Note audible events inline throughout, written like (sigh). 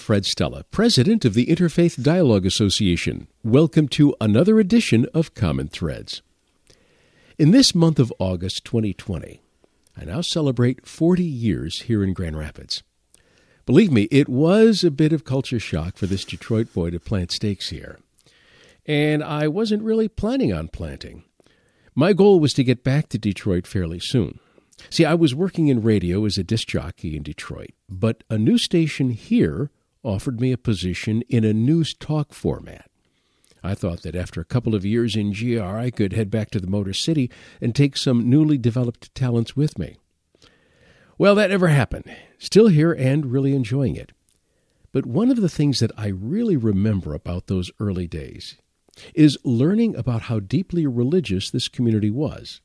Fred Stella, President of the Interfaith Dialogue Association. Welcome to another edition of Common Threads. In this month of August 2020, I now celebrate 40 years here in Grand Rapids. Believe me, it was a bit of culture shock for this Detroit boy to plant stakes here. And I wasn't really planning on planting. My goal was to get back to Detroit fairly soon. See, I was working in radio as a disc jockey in Detroit, but a new station here offered me a position in a news talk format. I thought that after a couple of years in GR, I could head back to the Motor City and take some newly developed talents with me. Well, that never happened. Still here and really enjoying it. But one of the things that I really remember about those early days is learning about how deeply religious this community was.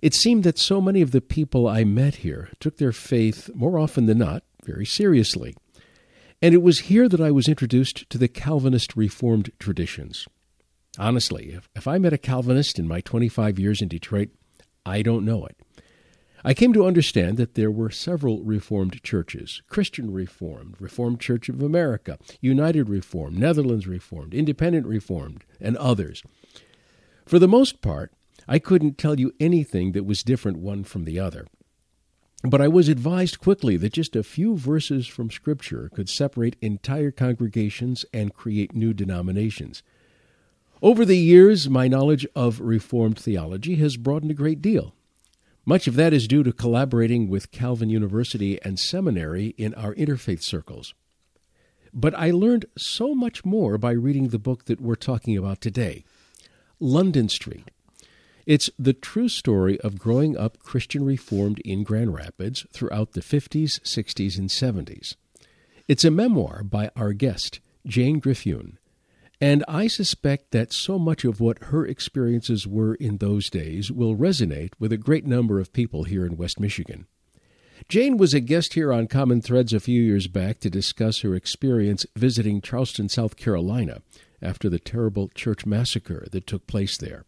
It seemed that so many of the people I met here took their faith, more often than not, very seriously. And it was here that I was introduced to the Calvinist Reformed traditions. Honestly, if, if I met a Calvinist in my 25 years in Detroit, I don't know it. I came to understand that there were several Reformed churches Christian Reformed, Reformed Church of America, United Reformed, Netherlands Reformed, Independent Reformed, and others. For the most part, I couldn't tell you anything that was different one from the other. But I was advised quickly that just a few verses from Scripture could separate entire congregations and create new denominations. Over the years, my knowledge of Reformed theology has broadened a great deal. Much of that is due to collaborating with Calvin University and Seminary in our interfaith circles. But I learned so much more by reading the book that we're talking about today London Street it's the true story of growing up Christian Reformed in Grand Rapids throughout the 50s, 60s, and 70s. It's a memoir by our guest, Jane Griffioen, and I suspect that so much of what her experiences were in those days will resonate with a great number of people here in West Michigan. Jane was a guest here on Common Threads a few years back to discuss her experience visiting Charleston, South Carolina, after the terrible church massacre that took place there.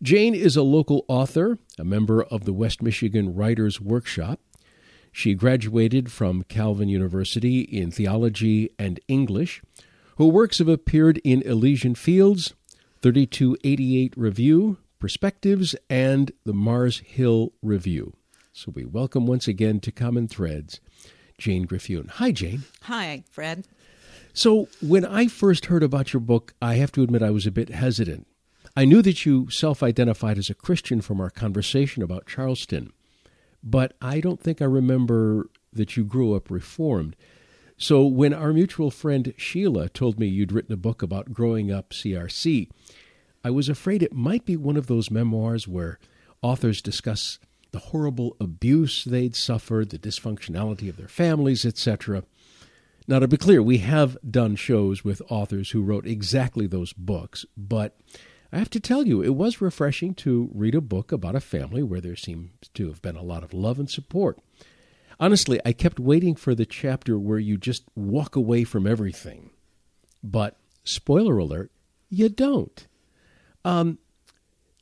Jane is a local author, a member of the West Michigan Writers Workshop. She graduated from Calvin University in theology and English. Her works have appeared in Elysian Fields, 3288 Review, Perspectives, and the Mars Hill Review. So we welcome once again to Common Threads Jane Griffioen. Hi, Jane. Hi, Fred. So when I first heard about your book, I have to admit I was a bit hesitant. I knew that you self identified as a Christian from our conversation about Charleston, but I don't think I remember that you grew up Reformed. So when our mutual friend Sheila told me you'd written a book about growing up CRC, I was afraid it might be one of those memoirs where authors discuss the horrible abuse they'd suffered, the dysfunctionality of their families, etc. Now, to be clear, we have done shows with authors who wrote exactly those books, but I have to tell you, it was refreshing to read a book about a family where there seems to have been a lot of love and support. Honestly, I kept waiting for the chapter where you just walk away from everything. But, spoiler alert, you don't. Um,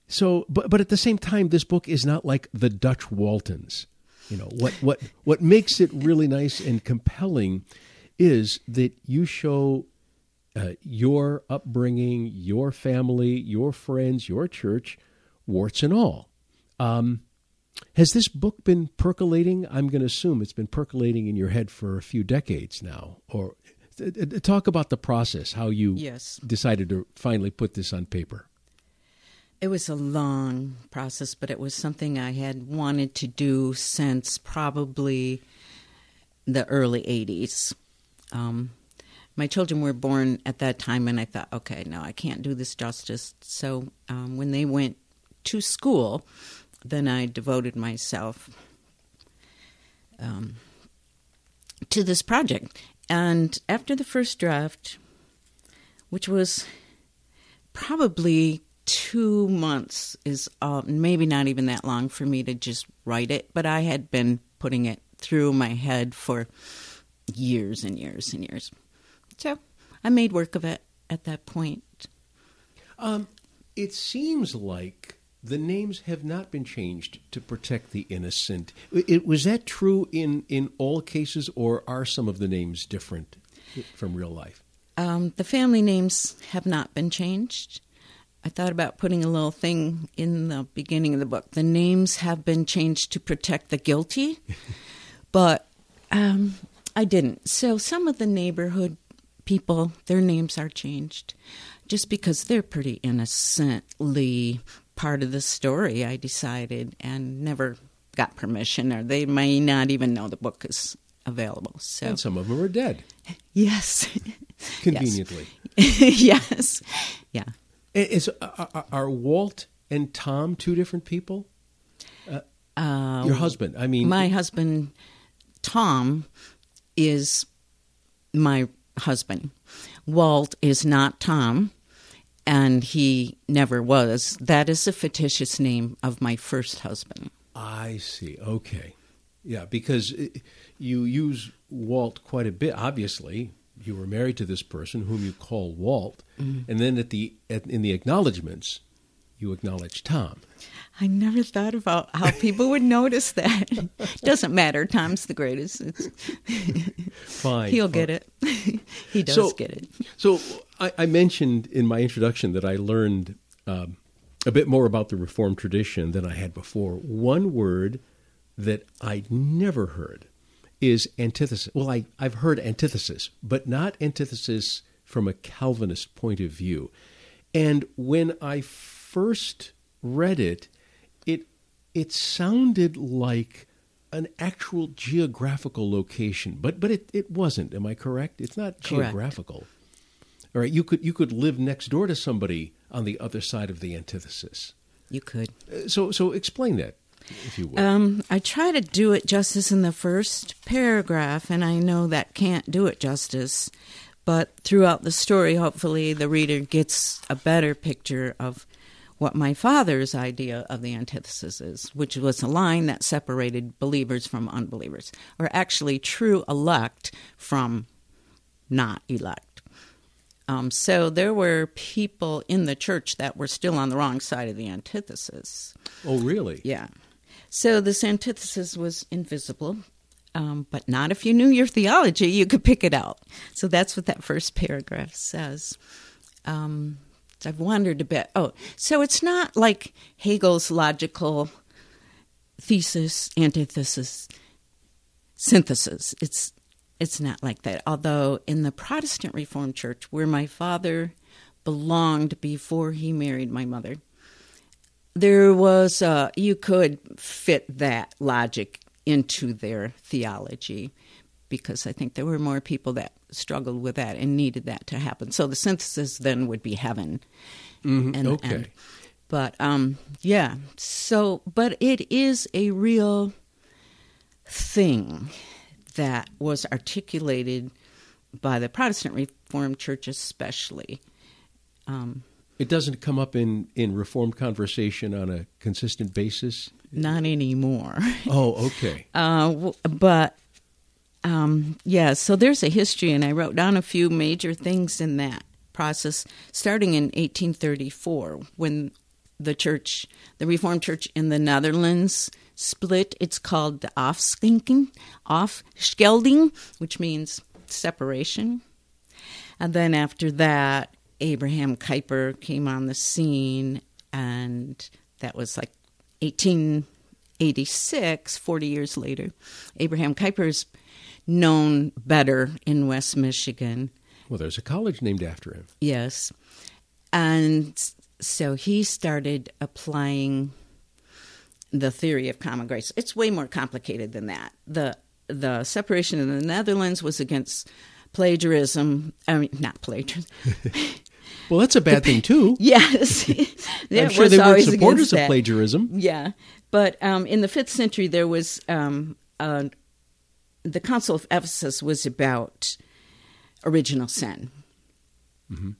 so, but, but at the same time, this book is not like the Dutch Waltons. You know, what, what, what makes it really nice and compelling is that you show uh, your upbringing, your family, your friends, your church, warts and all. Um, has this book been percolating? I'm going to assume it's been percolating in your head for a few decades now. Or uh, talk about the process, how you yes. decided to finally put this on paper. It was a long process, but it was something I had wanted to do since probably the early 80s. Um, my children were born at that time, and I thought, okay, no, I can't do this justice. So um, when they went to school, then I devoted myself um, to this project. And after the first draft which was probably two months is uh, maybe not even that long for me to just write it, but I had been putting it through my head for years and years and years. So I made work of it at that point. Um, it seems like the names have not been changed to protect the innocent. It, was that true in, in all cases, or are some of the names different from real life? Um, the family names have not been changed. I thought about putting a little thing in the beginning of the book. The names have been changed to protect the guilty, (laughs) but um, I didn't. So some of the neighborhood people, their names are changed just because they're pretty innocently part of the story, I decided, and never got permission, or they may not even know the book is available. So and some of them are dead. Yes, (laughs) conveniently. yes, (laughs) yeah. Is are, are Walt and Tom two different people? Uh, uh, your husband. I mean, my husband, Tom, is my husband. Walt is not Tom, and he never was. That is a fictitious name of my first husband. I see. Okay. Yeah, because you use Walt quite a bit, obviously, you were married to this person whom you call Walt, mm-hmm. and then at the at, in the acknowledgments, you acknowledge Tom. I never thought about how people would notice that. (laughs) Doesn't matter. Tom's the greatest. It's (laughs) fine. He'll fine. get it. (laughs) he does so, get it. So I, I, mentioned in my introduction that I learned um, a bit more about the Reformed tradition than I had before. One word that I'd never heard is antithesis. Well, I, I've heard antithesis, but not antithesis from a Calvinist point of view. And when I first read it, it it sounded like an actual geographical location, but but it, it wasn't. Am I correct? It's not correct. geographical. All right, you could you could live next door to somebody on the other side of the antithesis. You could. Uh, so so explain that if you will. Um, I try to do it justice in the first paragraph, and I know that can't do it justice. But throughout the story, hopefully, the reader gets a better picture of what my father's idea of the antithesis is, which was a line that separated believers from unbelievers, or actually true elect from not elect. Um, so there were people in the church that were still on the wrong side of the antithesis. Oh, really? Yeah. So this antithesis was invisible, um, but not if you knew your theology, you could pick it out. So that's what that first paragraph says. Um, I've wondered a bit. Oh, so it's not like Hegel's logical thesis, antithesis, synthesis. It's it's not like that. Although in the Protestant Reformed Church, where my father belonged before he married my mother, there was uh, you could fit that logic into their theology because I think there were more people that struggled with that and needed that to happen. So the synthesis then would be heaven. Mm-hmm. And, okay. And, but um, yeah, so but it is a real thing that was articulated by the Protestant Reformed Church, especially. Um, it doesn't come up in, in Reformed conversation on a consistent basis? Not anymore. Oh, okay. (laughs) uh, but, um, yeah, so there's a history, and I wrote down a few major things in that process, starting in 1834 when the church, the Reformed Church in the Netherlands, split. It's called the Afskinking, Afscheiding, which means separation. And then after that, Abraham Kuyper came on the scene, and that was like 1886, 40 years later. Abraham Kuyper's known better in West Michigan. Well, there's a college named after him. Yes. And so he started applying the theory of common grace. It's way more complicated than that. The the separation in the Netherlands was against plagiarism. I mean, not plagiarism. (laughs) Well, that's a bad thing too. (laughs) yes, (laughs) I'm sure they were supporters of plagiarism. Yeah, but um, in the fifth century, there was um, uh, the Council of Ephesus was about original sin. Mm-hmm.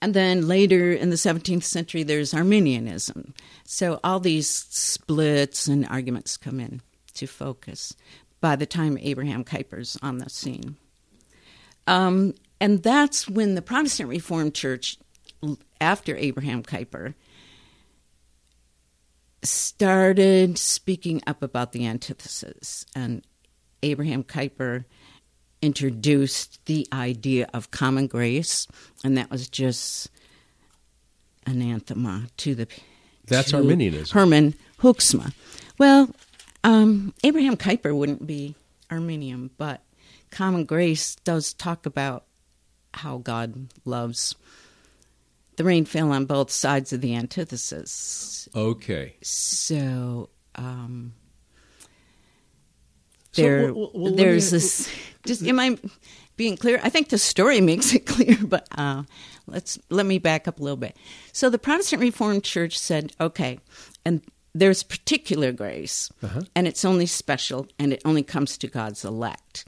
and then later in the 17th century, there's Arminianism. So all these splits and arguments come in to focus by the time Abraham Kuyper's on the scene. Um, and that's when the Protestant Reformed Church, after Abraham Kuyper, started speaking up about the antithesis. And Abraham Kuyper introduced the idea of common grace, and that was just anathema to the. That's to Arminianism. Herman Hoeksema. Well, um, Abraham Kuyper wouldn't be Arminian, but common grace does talk about how God loves. The rain fell on both sides of the antithesis. Okay. So, um, So, there, well, well, there's me- this. (laughs) Just am I being clear? I think the story (laughs) makes it clear, but uh, let's let me back up a little bit. So the Protestant Reformed Church said, okay, and there's particular grace, Uh-huh. and it's only special, and it only comes to God's elect.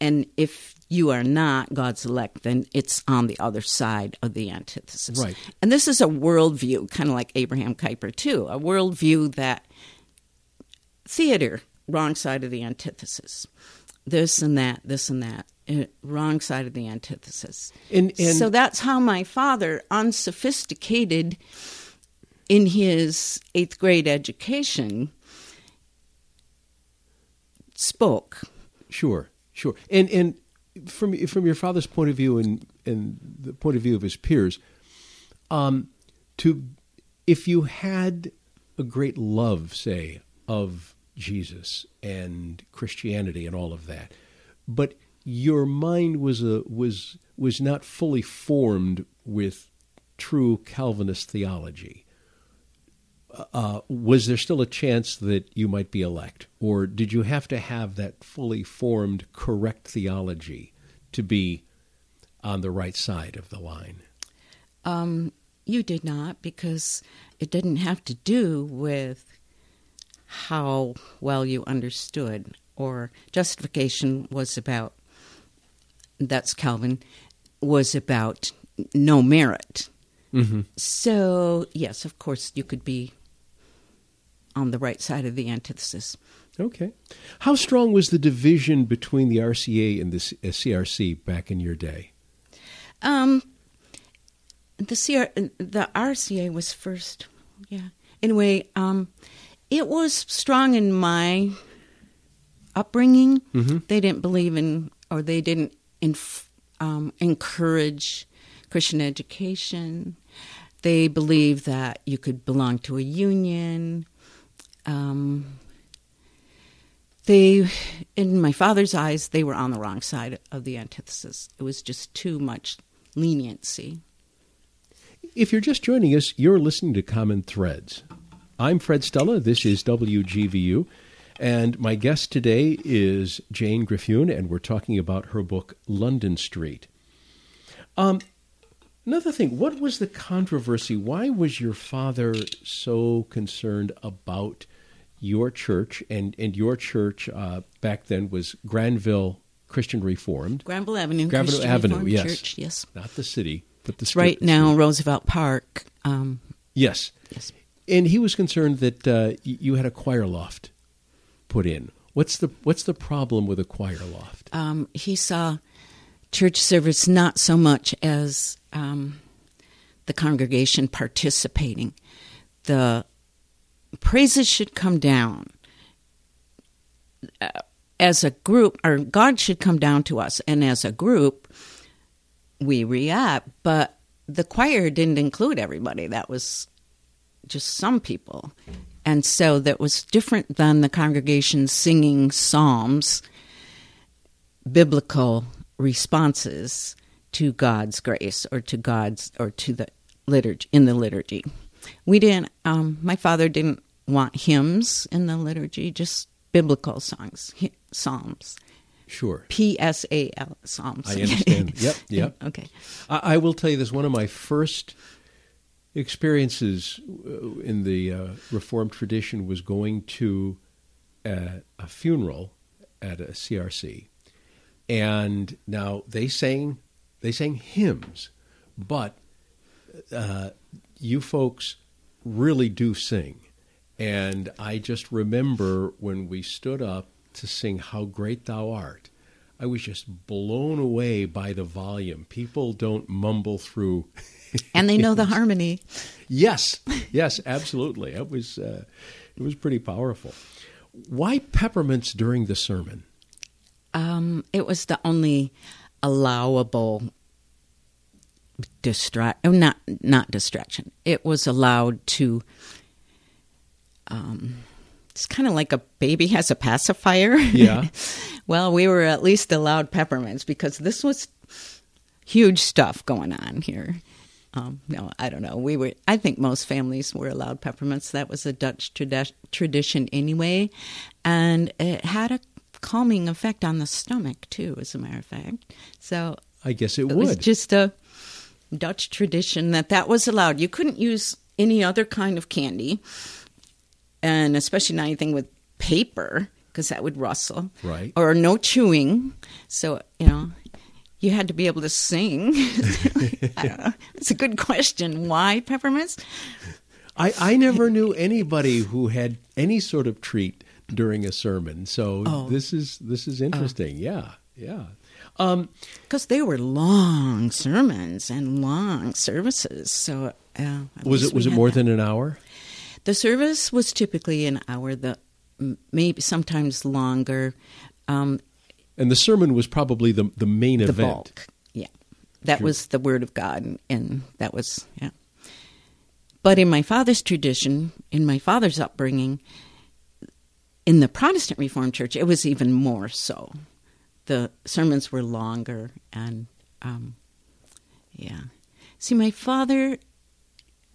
And if you are not God's elect, then it's on the other side of the antithesis. Right. And this is a worldview, kind of like Abraham Kuyper, too, a worldview that theater, wrong side of the antithesis. This and that, this and that, uh, wrong side of the antithesis. And, and so that's how my father, unsophisticated in his eighth grade education, spoke. Sure, sure. And and from from your father's point of view and and the point of view of his peers, um, to if you had a great love, say, of Jesus and Christianity and all of that, but your mind was a was was not fully formed with true Calvinist theology. Uh, was there still a chance that you might be elect, or did you have to have that fully formed, correct theology to be on the right side of the line? Um, you did not, because it didn't have to do with how well you understood, or justification was about, that's Calvin, was about no merit. Mm-hmm. So, yes, of course, you could be on the right side of the antithesis. Okay. How strong was the division between the RCA and the uh, CRC back in your day? Um, the CR, the RCA was first, yeah. Anyway, um, it was strong in my upbringing. Mhm. They didn't believe in, or they didn't inf- um, encourage Christian education. They believed that you could belong to a union. Um, they, in my father's eyes, they were on the wrong side of the antithesis. It was just too much leniency. If you're just joining us, you're listening to Common Threads. I'm Fred Stella. This is WGVU. And my guest today is Jane Griffioen, and we're talking about her book, London Street. Um, another thing, what was the controversy? Why was your father so concerned about your church? And, and your church uh, back then was Grandville Christian Reformed, Grandville Avenue, Grandville Christian Avenue, Reformed yes. Church, yes. not the city, but the street- right now Roosevelt Park. Um, Yes. yes. And he was concerned that uh, you had a choir loft put in. What's the what's the problem with a choir loft? Um, he saw church service not so much as um, the congregation participating. The praises should come down uh, as a group, or God should come down to us, and as a group, we react. But the choir didn't include everybody. That was just some people. And so that was different than the congregation singing psalms, biblical responses to God's grace or to God's or to the liturgy in the liturgy. We didn't um, my father didn't want hymns in the liturgy, just biblical songs, hy- psalms. Sure. P S A L psalms. I understand. (laughs) Yep, yep. Okay. I, I will tell you this. One of my first experiences uh, in the uh, Reformed tradition was going to a, a funeral at a CRC, and now they sang they sang hymns, but uh, you folks really do sing. And I just remember when we stood up to sing How Great Thou Art, I was just blown away by the volume. People don't mumble through. (laughs) And they know the harmony. Yes, yes, absolutely. It was, uh, it was pretty powerful. Why peppermints during the sermon? Um, it was the only allowable distract. Oh, not not distraction. It was allowed to. Um, it's kind of like a baby has a pacifier. Yeah. (laughs) well, we were at least allowed peppermints because this was huge stuff going on here. Um, no, I don't know. We were. I think most families were allowed peppermints. That was a Dutch tradi- tradition anyway, and it had a calming effect on the stomach too. As a matter of fact, so I guess it, it would. was just a Dutch tradition that that was allowed. You couldn't use any other kind of candy, and especially not anything with paper because that would rustle. Right. Or no chewing. So you know, you had to be able to sing. (laughs) I don't know. It's a good question. Why peppermints? I, I never knew anybody who had any sort of treat during a sermon. So Oh. this is this is interesting. Yeah, yeah. Um, Because they were long sermons and long services. So uh, was it was it more that. than an hour? The service was typically an hour. The maybe sometimes longer. Um, And the sermon was probably the the main the event. bulk, yeah, that Sure. was the word of God, and, and that was yeah. But in my father's tradition, in my father's upbringing, in the Protestant Reformed Church, it was even more so. The sermons were longer, and um, yeah. See, my father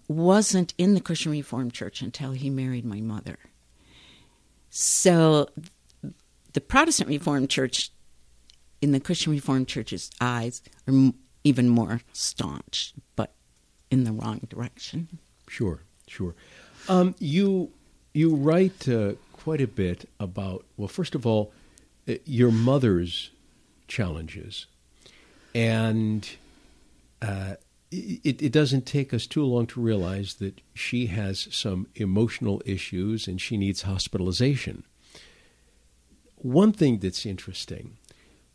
wasn't in the Christian Reformed Church until he married my mother. So the Protestant Reformed Church, in the Christian Reformed Church's eyes, are even more staunch, but in the wrong direction. Sure, sure. Um, you you write uh, quite a bit about well, first of all, uh, your mother's challenges, and uh, it, it doesn't take us too long to realize that she has some emotional issues and she needs hospitalization. One thing that's interesting,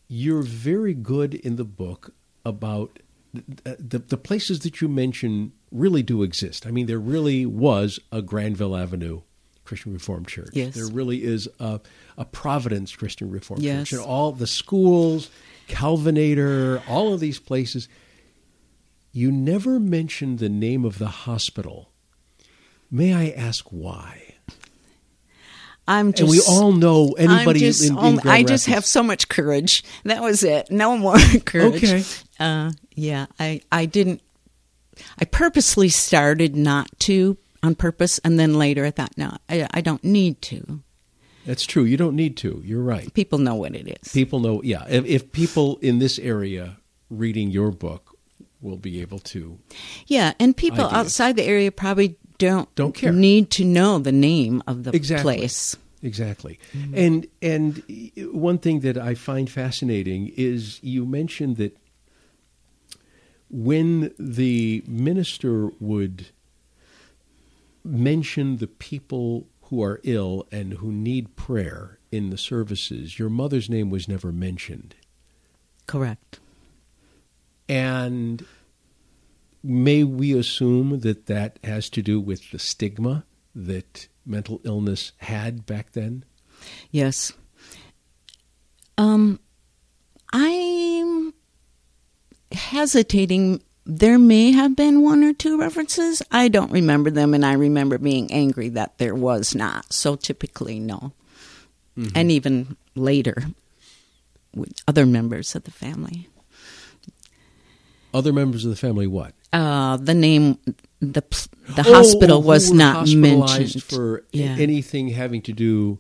you're very good in the book about the, the, the places that you mention really do exist. I mean, there really was a Grandville Avenue Christian Reformed Church. Yes. There really is a, a Providence Christian Reformed Yes. Church. And all the schools, Calvinator, all of these places. You never mentioned the name of the hospital. May I ask why? I'm just. and we all know anybody just, in, in I just have so much courage. That was it. No more (laughs) courage. Okay. Uh, yeah, I, I didn't. I purposely started not to on purpose, and then later I thought, no, I, I don't need to. That's true. You don't need to. You're right. People know what it is. People know. Yeah. If, if people in this area reading your book will be able to. Yeah, and people outside the area probably don't Don't care. need to know the name of the Exactly. place. Exactly. And and one thing that I find fascinating is you mentioned that when the minister would mention the people who are ill and who need prayer in the services, your mother's name was never mentioned. Correct. And may we assume that that has to do with the stigma that mental illness had back then? Yes. Um, I'm hesitating. There may have been one or two references. I don't remember them, and I remember being angry that there was not. So typically, no. And even later, with other members of the family. Other members of the family, what? Uh, the name, the the Oh, hospital was not mentioned for Yeah. anything having to do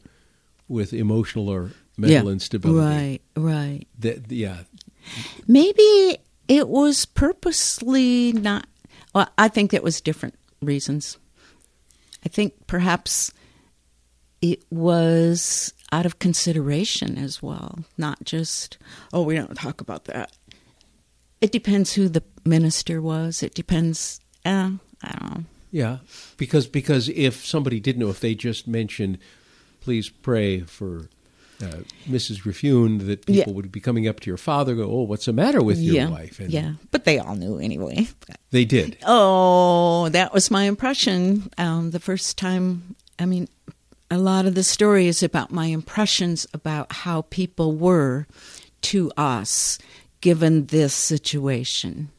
with emotional or mental yeah. instability. Right, right. That, yeah, Maybe it was purposely not. Well, I think it was different reasons. I think perhaps it was out of consideration as well, not just, oh, we don't talk about that. It depends who the minister was. It depends uh, I don't know. Yeah, because because if somebody didn't know, if they just mentioned, please pray for uh, Mrs. Griffioen, that people Yeah. would be coming up to your father, go, oh, what's the matter with your yeah, wife? And yeah, but they all knew anyway. they did. Oh, that was my impression. Um, the first time, I mean, a lot of the story is about my impressions about how people were to us given this situation.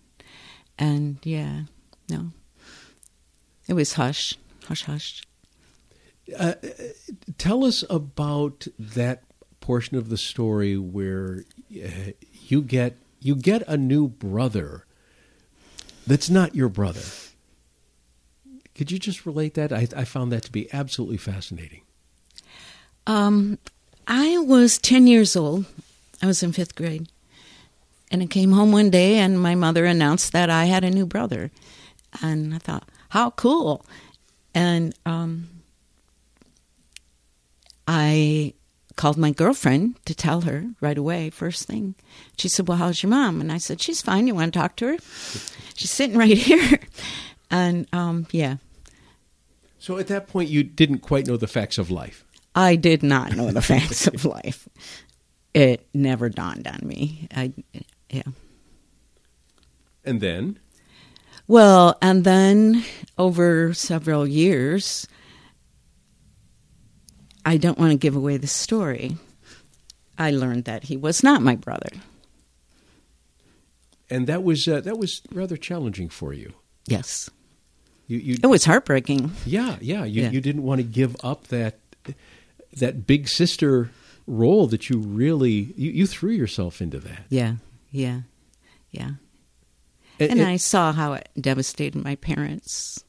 And yeah, no. It was hush, hush, hush. Tell us about that portion of the story where uh, you get you get a new brother that's not your brother. Could you just relate that? I, I found that to be absolutely fascinating. Um, I was 10 years old. I was in fifth grade. And I came home one day and my mother announced that I had a new brother. And I thought, how cool. And um, I called my girlfriend to tell her right away, first thing. She said, Well, how's your mom? And I said, She's fine. You want to talk to her? (laughs) She's sitting right here. And um, yeah, So at that point, you didn't quite know the facts of life. I did not know the facts of (laughs) life. It never dawned on me. I, yeah. And then, Well, and then over several years, I don't want to give away the story. I learned that he was not my brother. and that was uh, that was rather challenging for you. Yes. You, you It was heartbreaking. yeah, yeah. You, Yeah. you didn't want to give up that that big sister role that you really you, you threw yourself into that. Yeah. Yeah. Yeah. And- And and- I saw how it devastated my parents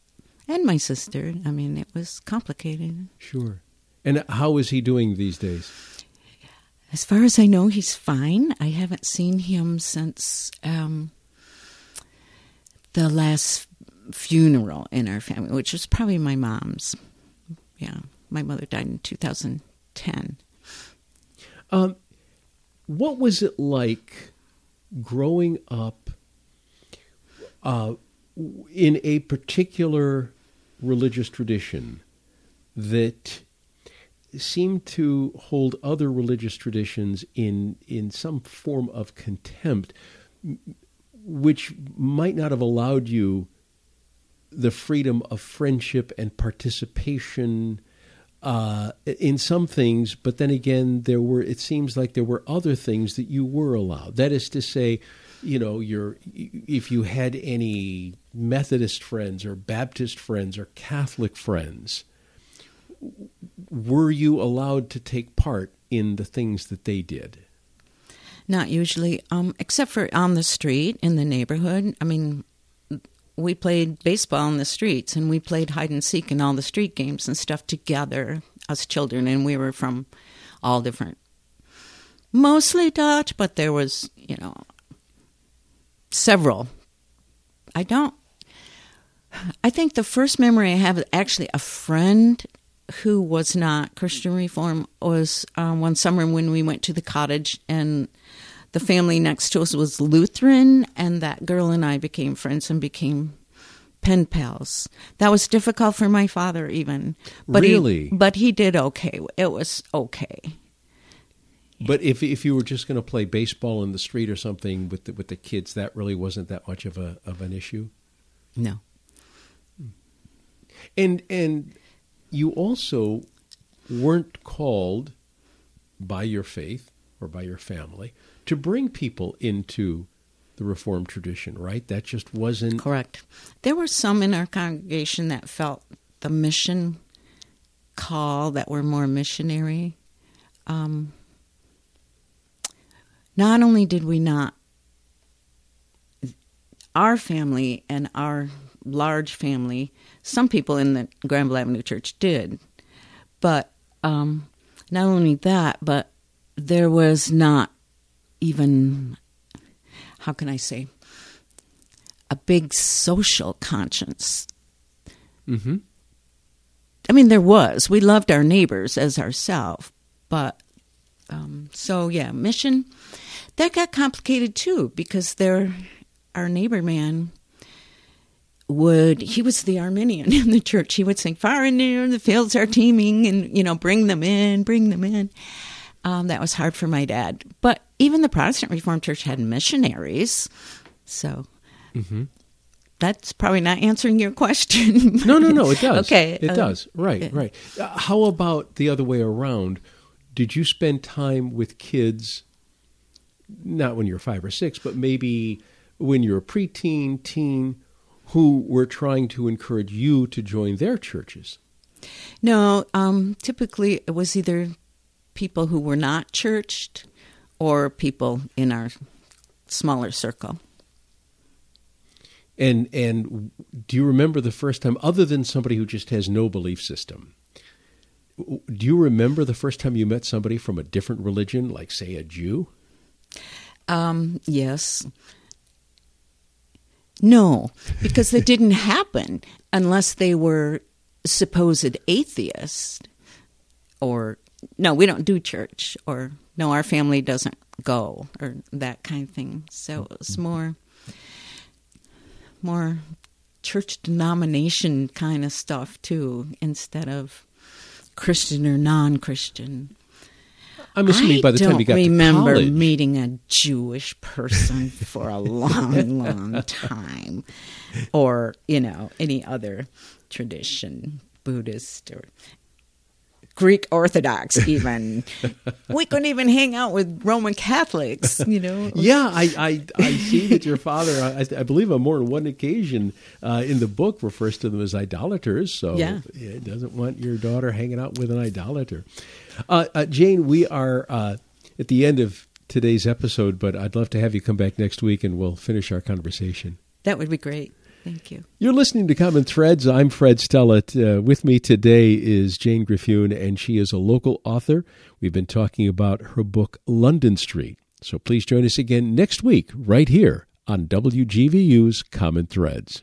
and my sister. I mean, it was complicated. sure. And how is he doing these days? As far as I know, he's fine. I haven't seen him since um, the last funeral in our family, which was probably my mom's. Yeah, my mother died in 2010. Um, what was it like growing up uh, in a particular religious tradition that seemed to hold other religious traditions in in some form of contempt, which might not have allowed you the freedom of friendship and participation uh, in some things, but then again, there were. It seems like there were other things that you were allowed. That is to say, you know, your if you had any Methodist friends or Baptist friends or Catholic friends, were you allowed to take part in the things that they did? Not usually, um, except for on the street in the neighborhood. I mean, we played baseball in the streets and we played hide and seek and all the street games and stuff together, us children, and we were from all different, mostly Dutch, but there was, you know, several. I don't. I think the first memory I have actually a friend who was not Christian Reform was um, one summer when we went to the cottage and the family next to us was Lutheran, and that girl and I became friends and became pen pals. That was difficult for my father, even. But Really? He, but he did okay. It was okay. But if if you were just going to play baseball in the street or something with the, with the kids, that really wasn't that much of a of an issue. No. Hmm. And and you also weren't called by your faith or by your family to bring people into the Reformed tradition, right? That just wasn't Correct. There were some in our congregation that felt the mission call that were more missionary. Um, not only did we not, our family and our large family, some people in the Grandville Avenue Church did, but um, not only that, but there was not even, how can I say, a big social conscience. hmm I mean, there was. We loved our neighbors as ourselves, but um, so yeah, mission that got complicated too because there, our neighbor man would he was the Arminian (laughs) in the church. He would sing far and near the fields are teeming and you know bring them in, bring them in. Um, that was hard for my dad. But even the Protestant Reformed Church had missionaries, so Mm-hmm. that's probably not answering your question. (laughs) No, no, no. It does. Okay, it uh, does. Right, right. Uh, how about the other way around? Did you spend time with kids? Not when you were five or six, but maybe when you were a preteen, teen, who were trying to encourage you to join their churches. No, um, typically it was either people who were not churched or people in our smaller circle. And and do you remember the first time, other than somebody who just has no belief system? Do you remember the first time you met somebody from a different religion, like say a Jew? Um, yes. No, because that didn't (laughs) happen unless they were supposed atheists or no, we don't do church or no, our family doesn't go or that kind of thing. So it was more more church denomination kind of stuff too instead of Christian or non-Christian. I'm assuming I by the time you got to college, remember meeting a Jewish person for a long, (laughs) long time, or you know any other tradition, Buddhist or Greek Orthodox. (laughs) Even we couldn't even hang out with Roman Catholics. You know. Yeah, I, I, I see that your father, I, I believe on more than one occasion uh, in the book, refers to them as idolaters. So Yeah. it doesn't want your daughter hanging out with an idolater. Uh, uh, Jane, we are uh, at the end of today's episode, but I'd love to have you come back next week and we'll finish our conversation. That would be great. Thank you. You're listening to Common Threads. I'm Fred Stella. Uh, with me today is Jane Griffioen, and she is a local author. We've been talking about her book, London Street. So please join us again next week, right here on WGVU's Common Threads.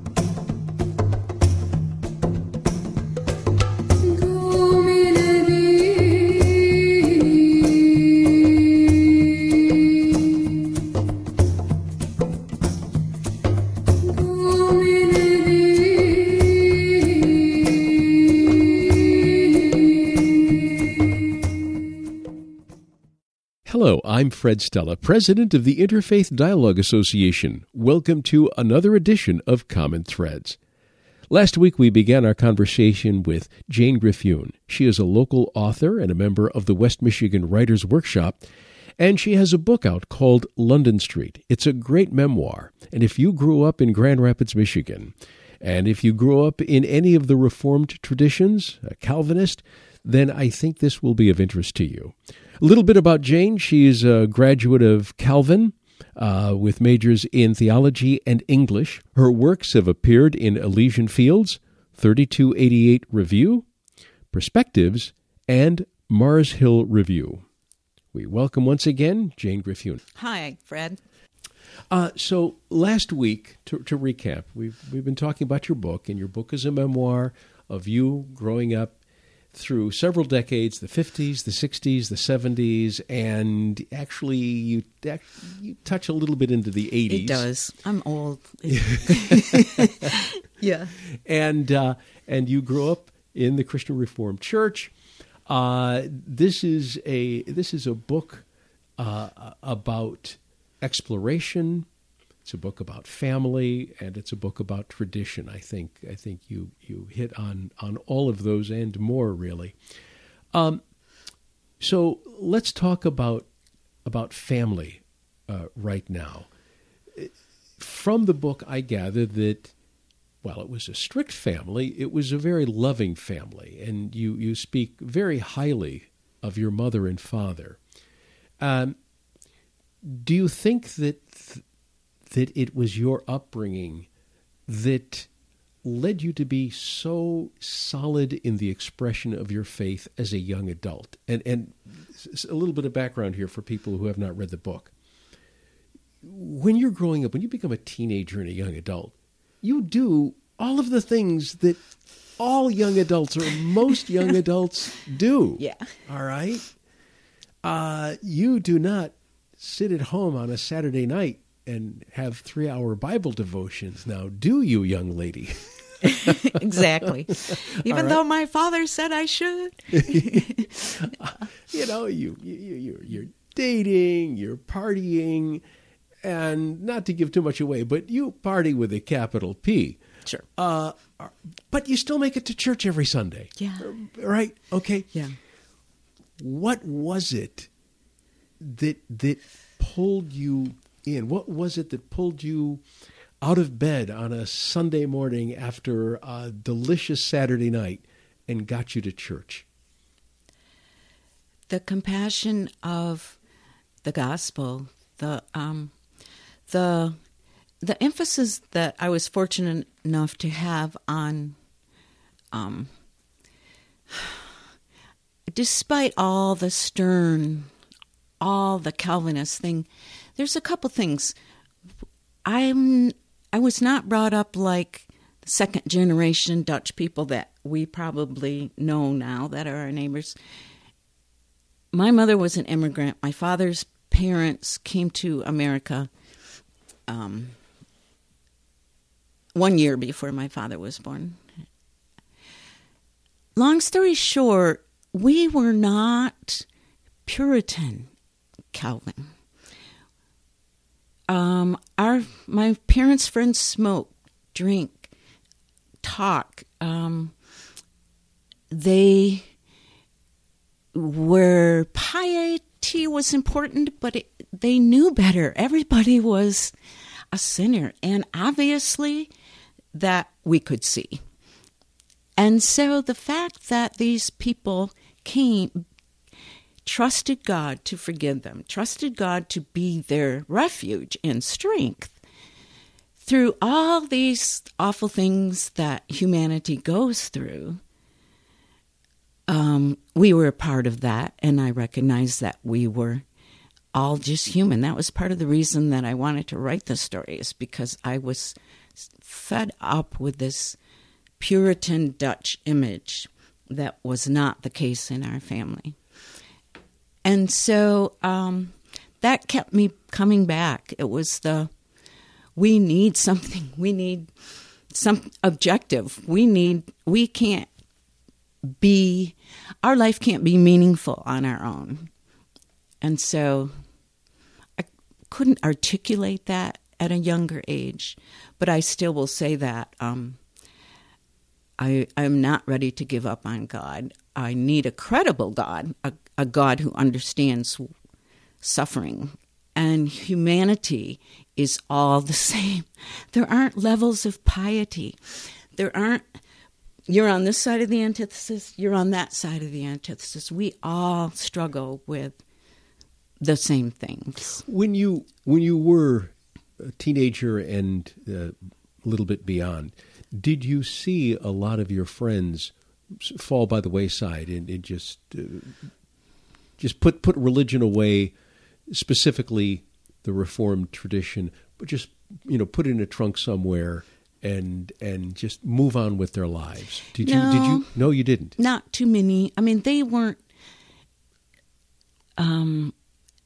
I'm Fred Stella, president of the Interfaith Dialogue Association. Welcome to another edition of Common Threads. Last week we began our conversation with Jane Griffioen. She is a local author and a member of the West Michigan Writers Workshop, and she has a book out called London Street. It's a great memoir, and if you grew up in Grand Rapids, Michigan, and if you grew up in any of the Reformed traditions, a Calvinist, then I think this will be of interest to you. A little bit about Jane. She's a graduate of Calvin uh, with majors in theology and English. Her works have appeared in Elysian Fields, 3288 Review, Perspectives, and Mars Hill Review. We welcome once again Jane Griffioen. Hi, Fred. Uh, so last week, to, to recap, we've we've been talking about your book, and your book is a memoir of you growing up through several decades the 50s the 60s the 70s and actually you you touch a little bit into the 80s It does. I'm old. (laughs) yeah. and uh, and you grew up in the Christian Reformed Church. Uh, this is a this is a book uh, about exploration. It's a book about family, and it's a book about tradition. I think I think you you hit on on all of those and more really. Um, so let's talk about about family uh, right now. From the book, I gather that well, it was a strict family. It was a very loving family, and you you speak very highly of your mother and father. Um, do you think that th- that it was your upbringing that led you to be so solid in the expression of your faith as a young adult? And and a little bit of background here for people who have not read the book. When you're growing up, when you become a teenager and a young adult, you do all of the things that all young adults or most (laughs) young adults do. Yeah. All right. Uh, you do not sit at home on a Saturday night and have three hour Bible devotions now, do you, young lady? (laughs) exactly. (laughs) Even right. though my father said I should. (laughs) you know, you, you, you, you're dating, you're partying, and not to give too much away, but you party with a capital P. Sure. Uh, but you still make it to church every Sunday. Yeah. Right? Okay. Yeah. What was it that that pulled you in? What was it that pulled you out of bed on a Sunday morning after a delicious Saturday night and got you to church? The compassion of the gospel, the um, the the emphasis that I was fortunate enough to have on, um, (sighs) despite all the stern, all the Calvinist thing, there's a couple things. I'm I was not brought up like second generation Dutch people that we probably know now that are our neighbors. My mother was an immigrant. My father's parents came to America um, one year before my father was born. Long story short, we were not Puritan Calvin. Um, our my parents' friends smoke, drink, talk. Um, they were piety was important, but it, they knew better. Everybody was a sinner, and obviously that we could see. And so the fact that these people came, trusted God to forgive them, trusted God to be their refuge and strength through all these awful things that humanity goes through. Um, we were a part of that, and I recognized that we were all just human. That was part of the reason that I wanted to write the story, is because I was fed up with this Puritan Dutch image that was not the case in our family. And so um, that kept me coming back. It was the we need something. (laughs) We need some objective. We need, we can't be, our life can't be meaningful on our own. And so I couldn't articulate that at a younger age, but I still will say that um, I, I'm not ready to give up on God. I need a credible God, a, a God who understands suffering. And humanity is all the (laughs) same. There aren't levels of piety. There aren't, you're on this side of the antithesis, you're on that side of the antithesis. We all struggle with the same things. When you when you were a teenager and uh, a little bit beyond, did you see a lot of your friends fall by the wayside and, and just uh, just put put religion away, specifically the Reformed tradition, but just you know put it in a trunk somewhere and and just move on with their lives? Did you? No. Did you? No, you didn't. Not too many. I mean, they weren't. Um,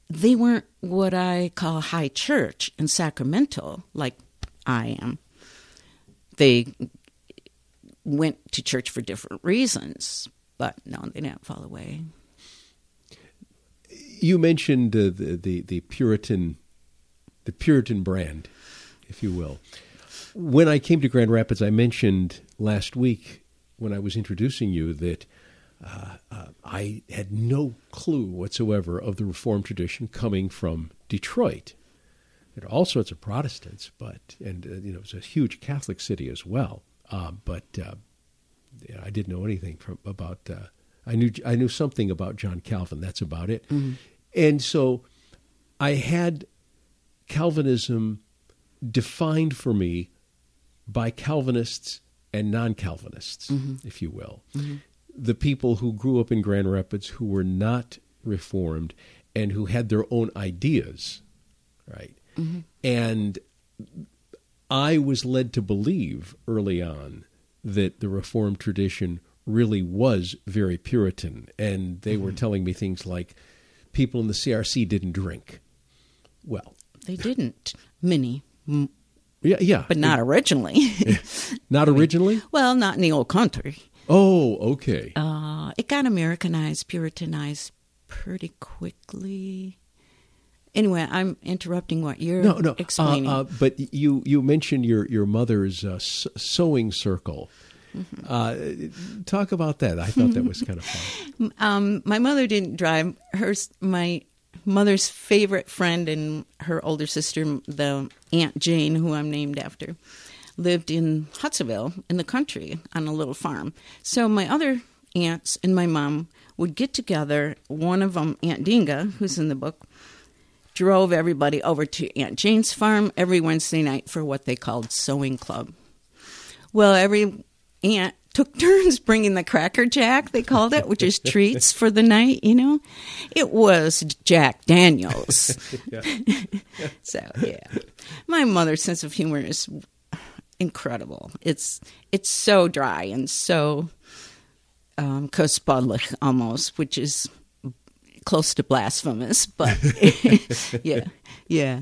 they weren't what I call high church in Sacramento, like I am. They went to church for different reasons, but no, they didn't fall away. You mentioned uh, the, the the Puritan, the Puritan brand, if you will. When I came to Grand Rapids, I mentioned last week when I was introducing you that uh, uh, I had no clue whatsoever of the Reformed tradition coming from Detroit. There are all sorts of Protestants, but and uh, you know it's a huge Catholic city as well. Uh, but uh, I didn't know anything from about. Uh, I knew I knew something about John Calvin. That's about it. And so I had Calvinism defined for me by Calvinists and non Calvinists, if you will. The people who grew up in Grand Rapids who were not Reformed and who had their own ideas, right? And I was led to believe early on that the Reformed tradition really was very Puritan. And they were telling me things like people in the CRC didn't drink. Well, They didn't. Many, m- yeah, yeah. but not originally. (laughs) Not originally? (laughs) well, not in the old country. Oh, okay. Uh, it got Americanized, Puritanized pretty quickly. Anyway, I'm interrupting what you're no, no. uh, explaining. uh, but you you mentioned your your mother's uh, sewing circle. Mm-hmm. Uh, talk about that. I thought that was kind of (laughs) fun. um, my mother didn't drive. Her, my mother's favorite friend and her older sister, the Aunt Jane, who I'm named after, lived in Hudsonville in the country on a little farm. So my other aunts and my mom would get together. One of them, Aunt Dinga, who's in the book, drove everybody over to Aunt Jane's farm every Wednesday night for what they called sewing club. Well, every aunt took (laughs) turns bringing the cracker jack, they called it, which is treats for the night, you know. It was Jack Daniels. (laughs) (laughs) so, yeah. My mother's sense of humor is incredible. It's it's so dry and so um almost, which is close to blasphemous, but (laughs) (laughs) yeah. Yeah.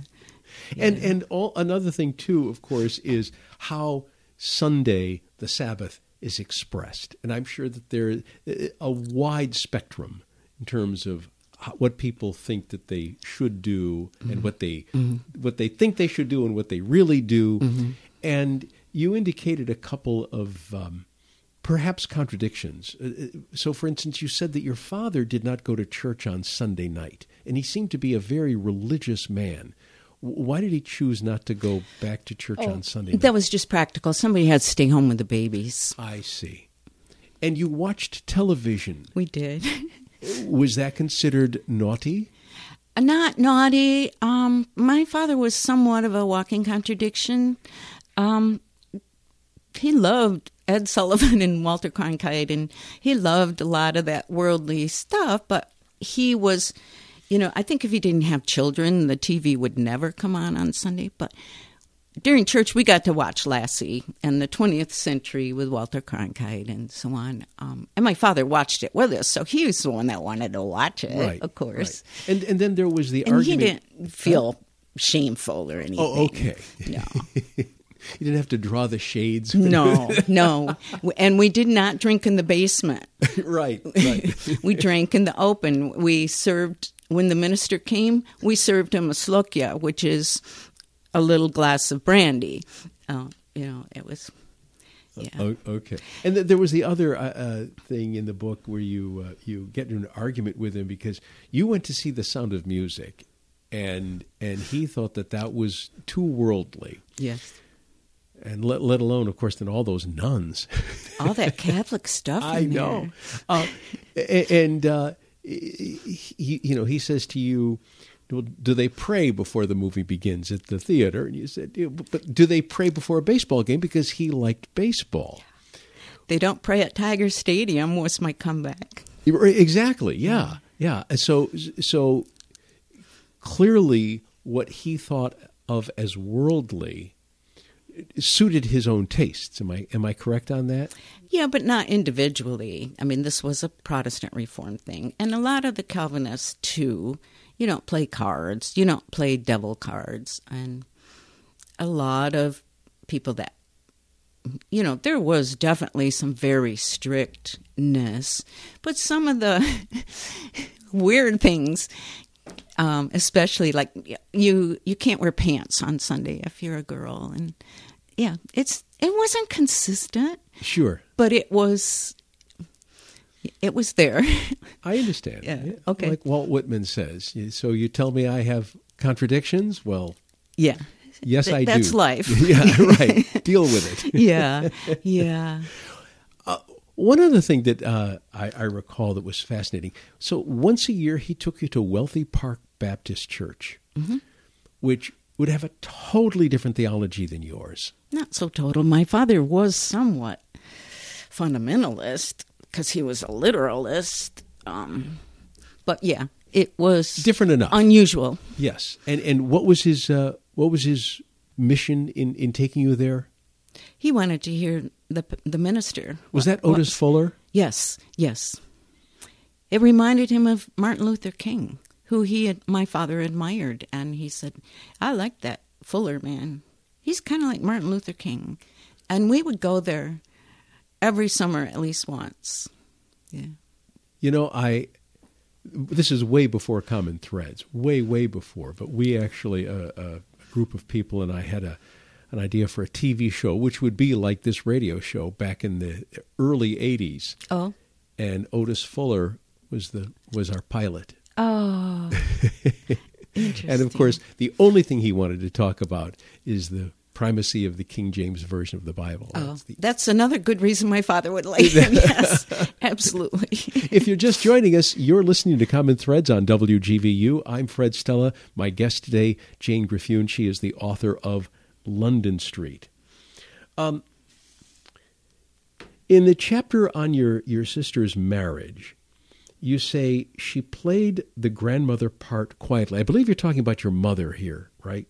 And and all, another thing too, of course, is how Sunday, the Sabbath, is expressed. And I'm sure that there is a wide spectrum in terms of what people think that they should do and mm-hmm. what they mm-hmm. what they think they should do and what they really do. Mm-hmm. And you indicated a couple of um, perhaps contradictions. Uh, uh, So, for instance, you said that your father did not go to church on Sunday night, and he seemed to be a very religious man. Why did he choose not to go back to church on Sunday night? That was just practical. Somebody had to stay home with the babies. I see. And you watched television. We did. (laughs) Was that considered naughty? Not naughty. Um, my father was somewhat of a walking contradiction. Um, he loved Ed Sullivan and Walter Cronkite, and he loved a lot of that worldly stuff. But he was, you know, I think if he didn't have children, the TV would never come on on Sunday. But during church, we got to watch Lassie and the 20th Century with Walter Cronkite and so on. Um, and my father watched it with us, so he was the one that wanted to watch it, right. of course. right. And and then there was the And argument. he didn't feel shameful or anything. Oh, okay. No, (laughs) You didn't have to draw the shades. (laughs) no, no. And we did not drink in the basement. (laughs) right. Right. (laughs) We drank in the open. We served, when the minister came, we served him a slokja, which is a little glass of brandy. Uh, you know, it was, yeah. Oh, okay. And th- there was the other uh, uh, thing in the book where you uh, you get in an argument with him because you went to see The Sound of Music, and and he thought that that was too worldly, Yes. And let let alone, of course, then all those nuns. (laughs) All that Catholic stuff. I know. Uh, and uh, he, you know, he says to you. Do they pray before the movie begins at the theater? And you said, but do they pray before a baseball game? Because he liked baseball. They don't pray at Tiger Stadium, was my comeback. Exactly. Yeah. Yeah. So so clearly what he thought of as worldly suited his own tastes. Am I am I correct on that? Yeah, but not individually. I mean, this was a Protestant reform thing. And a lot of the Calvinists, too, you don't play cards, you don't play devil cards. And a lot of people that, you know, there was definitely some very strictness, but some of the (laughs) weird things. Um, especially like you, you can't wear pants on Sunday if you're a girl, and yeah, it's it wasn't consistent Sure. but it was it was there (laughs) I understand. Yeah, okay. Like Walt Whitman says. So you tell me I have contradictions? Well, yeah yes Th- I do. that's life (laughs) yeah, right. (laughs) Deal with it. yeah yeah One other thing that uh, I, I recall that was fascinating. So once a year, he took you to Wealthy Park Baptist Church, Mm-hmm. which would have a totally different theology than yours. Not so total. My father was somewhat fundamentalist because he was a literalist. Um, but yeah, it was Different enough. unusual. yes. And and what was his uh, what was his mission in, in taking you there? He wanted to hear the the minister. Was that Otis what- Fuller? Yes, yes. It reminded him of Martin Luther King, who he had, my father admired, and he said, "I like that Fuller man. He's kind of like Martin Luther King." And we would go there every summer at least once. Yeah. You know, I this is way before Common Threads, way way before. But we actually a, a group of people and I had a an idea for a TV show, which would be like this radio show back in the early '80s. Oh. And Otis Fuller was the was our pilot. Oh. interesting. (laughs) And of course, the only thing he wanted to talk about is the primacy of the King James version of the Bible. Oh, That's the- that's another good reason my father would like (laughs) him. yes, absolutely. (laughs) if you're just joining us, you're listening to Common Threads on WGVU. I'm Fred Stella. My guest today, Jane Griffioen. She is the author of London Street. Um, in the chapter on your, your sister's marriage, you say she played the grandmother part quietly. I believe you're talking about your mother here, right?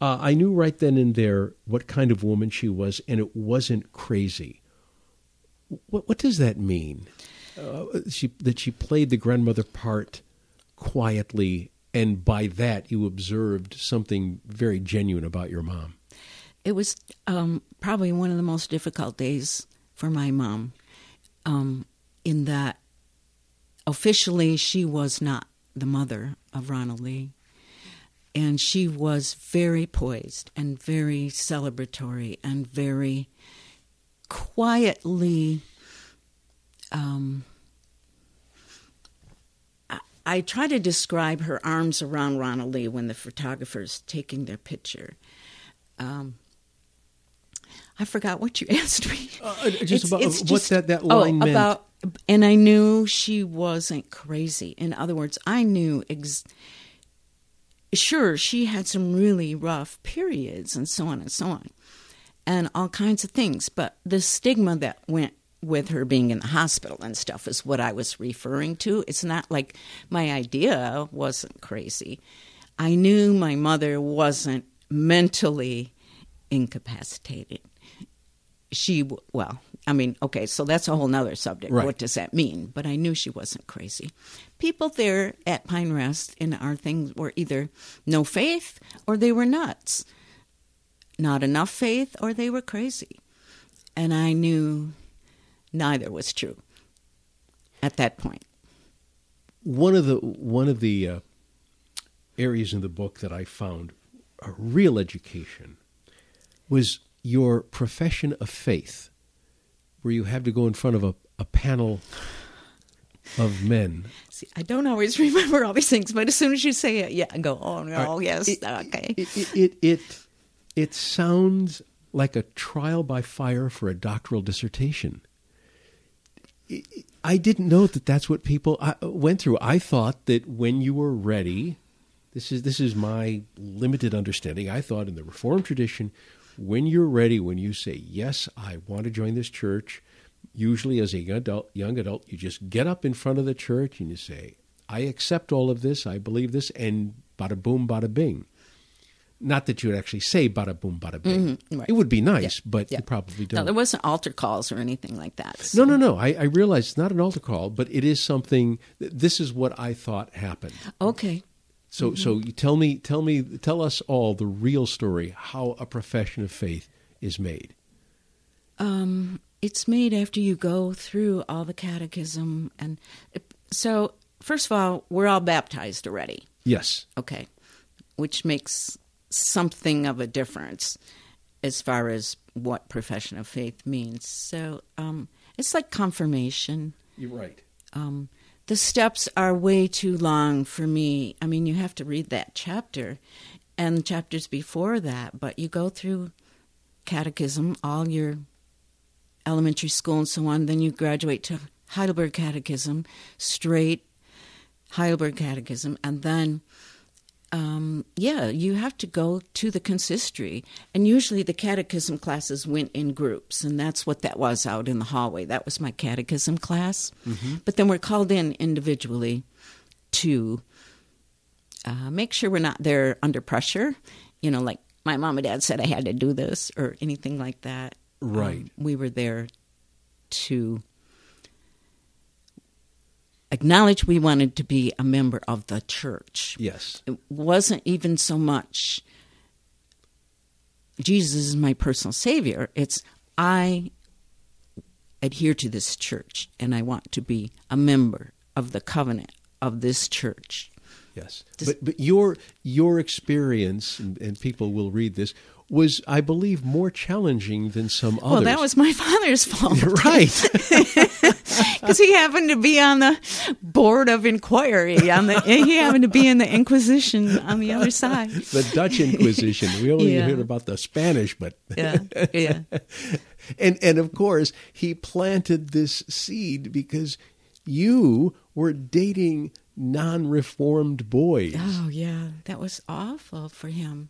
Uh, I knew right then and there what kind of woman she was, and it wasn't crazy. What, what does that mean? Uh, she that she played the grandmother part quietly, and by that you observed something very genuine about your mom. It was um, probably one of the most difficult days for my mom, um, in that officially she was not the mother of Ronald Lee. And she was very poised and very celebratory and very quietly. Um, I, try to describe her arms around Ronald Lee when the photographer's taking their picture. Um, I forgot what you (laughs) asked me. Uh, just about what that- that oh, line meant. about, and I knew she wasn't crazy. In other words, I knew. Ex- sure, she had some really rough periods and so on and so on, and all kinds of things. But the stigma that went with her being in the hospital and stuff is what I was referring to. It's not like my idea wasn't crazy. I knew my mother wasn't mentally incapacitated. She, well, I mean, okay, so that's a whole nother subject. Right. What does that mean? But I knew she wasn't crazy. People there at Pine Rest in our things were either no faith or they were nuts. Not enough faith or they were crazy. And I knew neither was true at that point. One of the one of the uh, areas in the book that I found a real education was your profession of faith, where you have to go in front of a, a panel of men. See, I don't always (laughs) remember all these things, but as soon as you say it, yeah, I go, oh no, right. yes, It- okay. It, it, it, it, it sounds like a trial by fire for a doctoral dissertation. I- didn't know that that's what people uh, went through. I thought that when you were ready, this is this is my limited understanding. I thought in the Reformed tradition, when you're ready, when you say yes, I want to join this church, usually as a young adult, young adult, you just get up in front of the church and you say, "I accept all of this. I believe this," and bada boom, bada bing. Not that you would actually say bada boom, bada bing. Mhm, right. It would be nice, Yeah, but yeah. you probably No, don't. No, there wasn't altar calls or anything like that. No, so- no, no. I, I realize it's not an altar call, but it is something. This is what I thought happened. Okay. So, so you tell me, tell me, tell us all the real story how a profession of faith is made. Um, it's made after you go through all the catechism, and so first of all, we're all baptized already. Yes, Okay, which makes something of a difference as far as what profession of faith means. So um, it's like confirmation. you're right. um, the steps are way too long for me. I mean, you have to read that chapter and chapters before that, but you go through catechism, all your elementary school and so on, then you graduate to Heidelberg Catechism, straight Heidelberg Catechism, and then um, yeah, you have to go to the consistory. And usually the catechism classes went in groups, and that's what that was out in the hallway. That was my catechism class. But then we're called in individually to uh, make sure we're not there under pressure. You know, like my mom and dad said I had to do this or anything like that. Right. Um, we were there to acknowledge we wanted to be a member of the church. Yes. It wasn't even so much Jesus is my personal savior. It's I adhere to this church and I want to be a member of the covenant of this church. Yes, Does- but but your your experience, and, and people will read this, was I believe more challenging than some others. Well, that was my (laughs) father's fault. right. (laughs) because he happened to be on the board of inquiry on the he happened to be in the inquisition on the other side (laughs) the Dutch Inquisition. We only Yeah. heard about the Spanish, but yeah yeah and and of course he planted this seed because you were dating non-reformed boys, oh yeah that was awful for him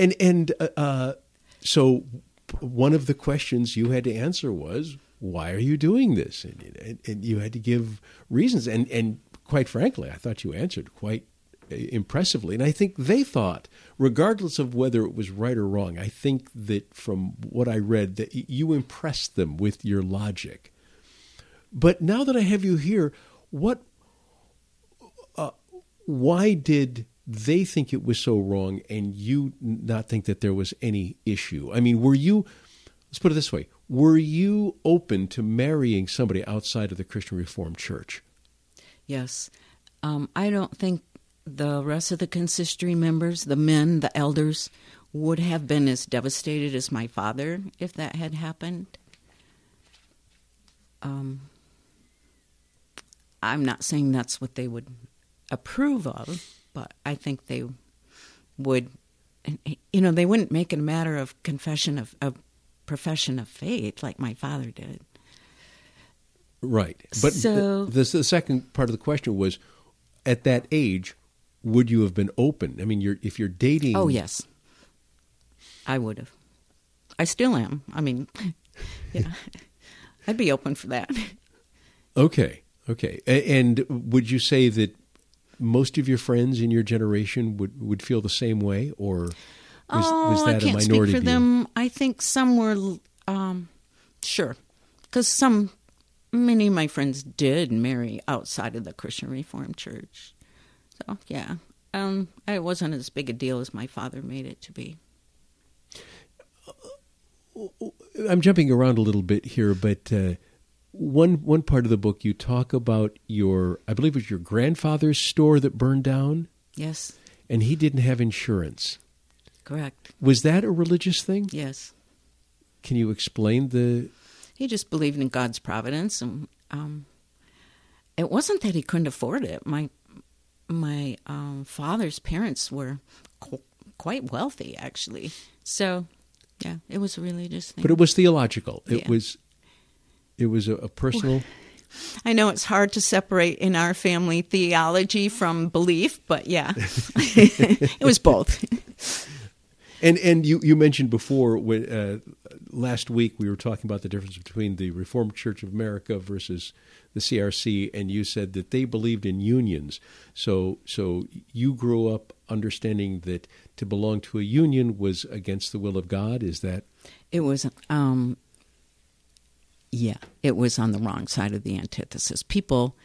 and and uh, uh, so one of the questions you had to answer was why are you doing this? And, and, and you had to give reasons. And and quite frankly i thought you answered quite uh, impressively. And i think they thought regardless of whether it was right or wrong i think that from what i read that you impressed them with your logic. But now that i have you here what uh, why did they think it was so wrong and you not think that there was any issue? I mean, were you, let's put it this way, were you open to marrying somebody outside of the Christian Reformed Church? yes um, i don't think the rest of the consistory members the men the elders would have been as devastated as my father if that had happened um, i'm not saying that's what they would approve of i think they would you know they wouldn't make it a matter of confession of, of profession of faith like my father did Right. But So- the, the, the second part of the question was at that age, would you have been open? I mean, you're, if you're dating. Oh yes, I would have. I still am. I mean, (laughs) yeah, I'd be open for that. Okay. Okay. And would you say that most of your friends in your generation would, would feel the same way, or was, oh, was that I can't a speak minority for view? them. I think some were, um, sure, because some, many of my friends did marry outside of the Christian Reformed Church. So yeah, um, it wasn't as big a deal as my father made it to be. I'm jumping around a little bit here, but uh, one one part of the book you talk about your, I believe it was your grandfather's store that burned down, Yes, and he didn't have insurance. correct. Was that a religious thing? Yes. Can you explain the? He just believed in God's providence, and um, it wasn't that he couldn't afford it. My my um, father's parents were qu- quite wealthy, actually. So, yeah, it was a religious thing. But it was theological. It Yeah. was. It was a, a personal. (laughs) I know it's hard to separate in our family theology from belief, but yeah, (laughs) it was both. (laughs) And and you, you mentioned before when, uh, last week we were talking about the difference between the Reformed Church of America versus the CRC, and you said that they believed in unions. So so you grew up understanding that to belong to a union was against the will of God. Is that It was, um, yeah, it was on the wrong side of the antithesis. People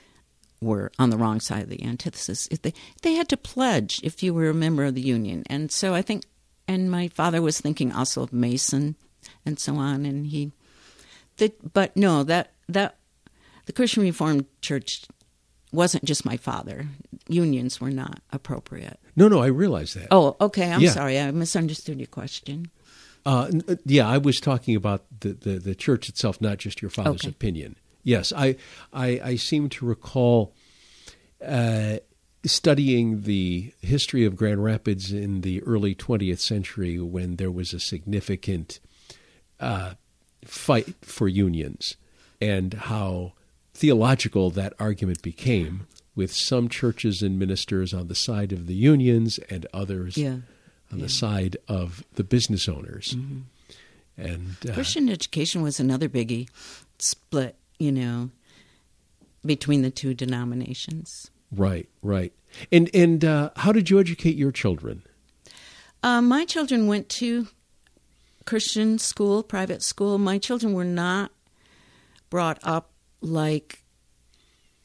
were on the wrong side of the antithesis. If they they had to pledge if you were a member of the union, and so I think, and my father was thinking also of Mason and so on, and he, that, but no, that that the Christian Reformed Church wasn't just my father. Unions were not appropriate. no no? I realize that. Oh, okay. I'm Yeah. sorry. I misunderstood your question. Uh, uh, yeah, I was talking about the, the, the church itself, not just your father's Okay. opinion. Yes, I, I, I seem to recall uh, studying the history of Grand Rapids in the early 20th century when there was a significant uh, fight for unions and how theological that argument became with some churches and ministers on the side of the unions and others Yeah. On the side of the business owners. Mm-hmm. And uh, Christian education was another biggie split, you know, between the two denominations. right, right. And and uh, how did you educate your children? Uh, my children went to Christian school, private school. My children were not brought up like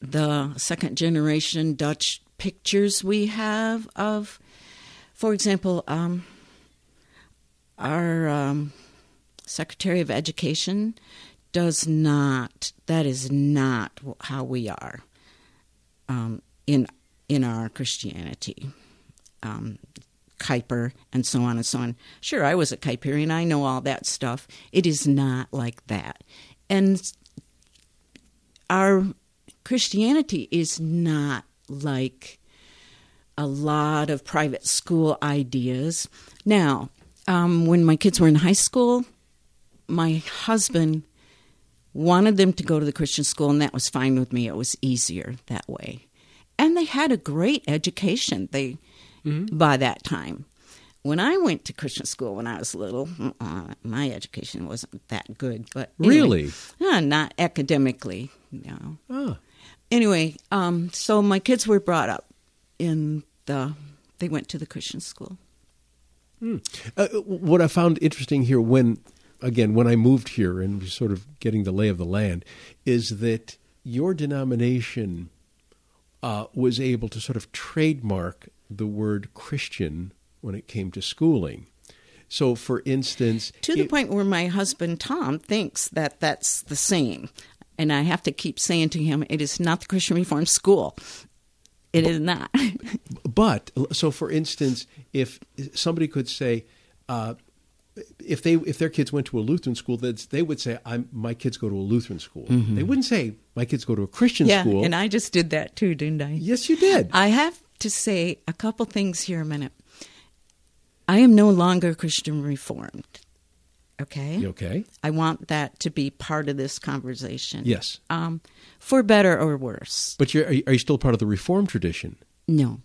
the second generation Dutch pictures we have of, for example, um, our um, Secretary of Education does not, that is not how we are um, in, in our Christianity. Um, Kuyper and so on and so on. Sure, I was a Kuyperian. I know all that stuff. It is not like that. And our Christianity is not like a lot of private school ideas. Now, um, when my kids were in high school, my husband wanted them to go to the Christian school, and that was fine with me. It was easier that way. And they had a great education. They by that time. When I went to Christian school when I was little, uh, my education wasn't that good. But anyway, Really? uh, not academically. No. Ah, Anyway, um, so my kids were brought up in the. They went to the Christian school. Uh, what I found interesting here when, again, when I moved here and was sort of getting the lay of the land, is that your denomination uh, was able to sort of trademark the word Christian when it came to schooling. So, for instance, To the it- point where my husband Tom thinks that that's the same, and I have to keep saying to him, "It is not the Christian Reformed School. It is not." (laughs) But so, for instance, if somebody could say, uh, if they if their kids went to a Lutheran school, that they would say, "I'm my kids go to a Lutheran school." They wouldn't say, "My kids go to a Christian yeah, school." and I just did that too, didn't I? yes, you did. I have to say a couple things here a minute. I am no longer Christian Reformed. Okay? You okay? I want that to be part of this conversation. Yes, Um, for better or worse. but you're, are you are you still part of the Reformed tradition? No.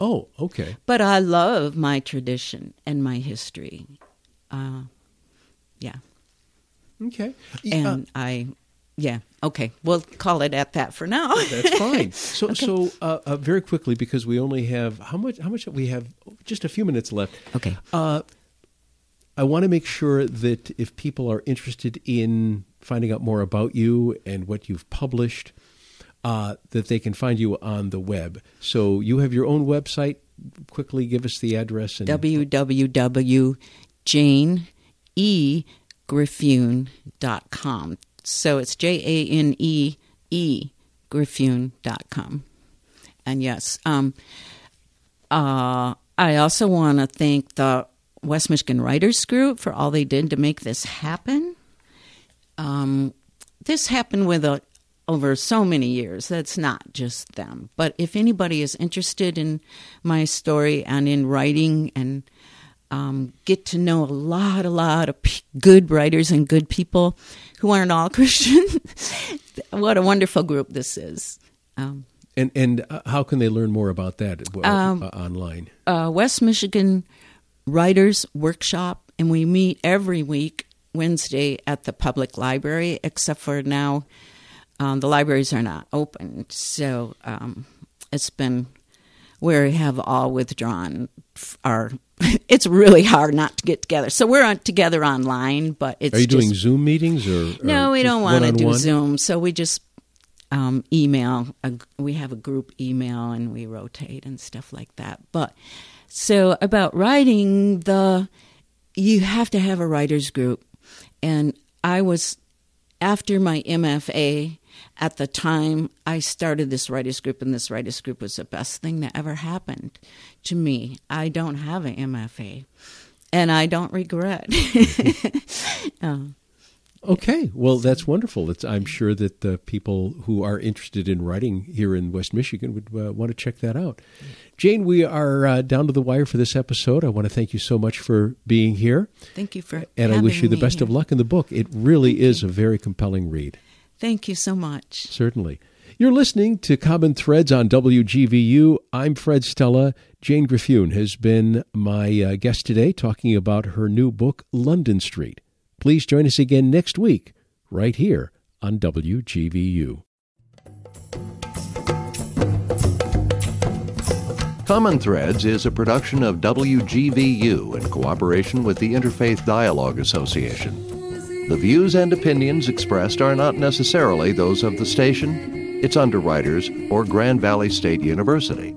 Oh, okay. But I love my tradition and my history. Uh, yeah. Okay. And Uh, I, yeah. Okay. We'll call it at that for now. that's fine. (laughs) So, so uh, uh, very quickly, because we only have how much? How much? We have just a few minutes left. Okay. I want to make sure that if people are interested in finding out more about you and what you've published, uh, that they can find you on the web. So you have your own website. Quickly give us the address and www.janeegriffioen.com. So it's J A N E E Griffioen.com. And yes, um, uh, I also want to thank the West Michigan Writers Group for all they did to make this happen. Um, this happened with a, over so many years. That's not just them. But if anybody is interested in my story and in writing and um, get to know a lot, a lot of p- good writers and good people who aren't all (laughs) Christian, what a wonderful group this is. Um, and and uh, how can they learn more about that uh, Um, uh, online? uh, West Michigan Writers Workshop, and we meet every week Wednesday at the public library, except for now um, the libraries are not open. So um, it's been we have all withdrawn our. (laughs) It's really hard not to get together. So we're on, together online, but it's Are you doing Zoom meetings or, or no, we don't want to do? Zoom. So we just um, email. A, we have a group email and we rotate and stuff like that. But so about writing, the you have to have a writers group, and I was after my MFA. At the time, I started this writers group, and this writers group was the best thing that ever happened to me. I don't have an MFA, and I don't regret. (laughs) Um, Okay, well, that's wonderful. It's, I'm sure that the people who are interested in writing here in West Michigan would uh, want to check that out. Jane, we are uh, down to the wire for this episode. I want to thank you so much for being here, Thank you for and I wish you the best of luck in the book. It really is a very compelling read. Thank you so much. Certainly. You're listening to Common Threads on WGVU. I'm Fred Stella. Jane Griffioen has been my uh, guest today talking about her new book, London Street. Please join us again next week, right here on WGVU. Common Threads is a production of WGVU in cooperation with the Interfaith Dialogue Association. The views and opinions expressed are not necessarily those of the station, its underwriters, or Grand Valley State University.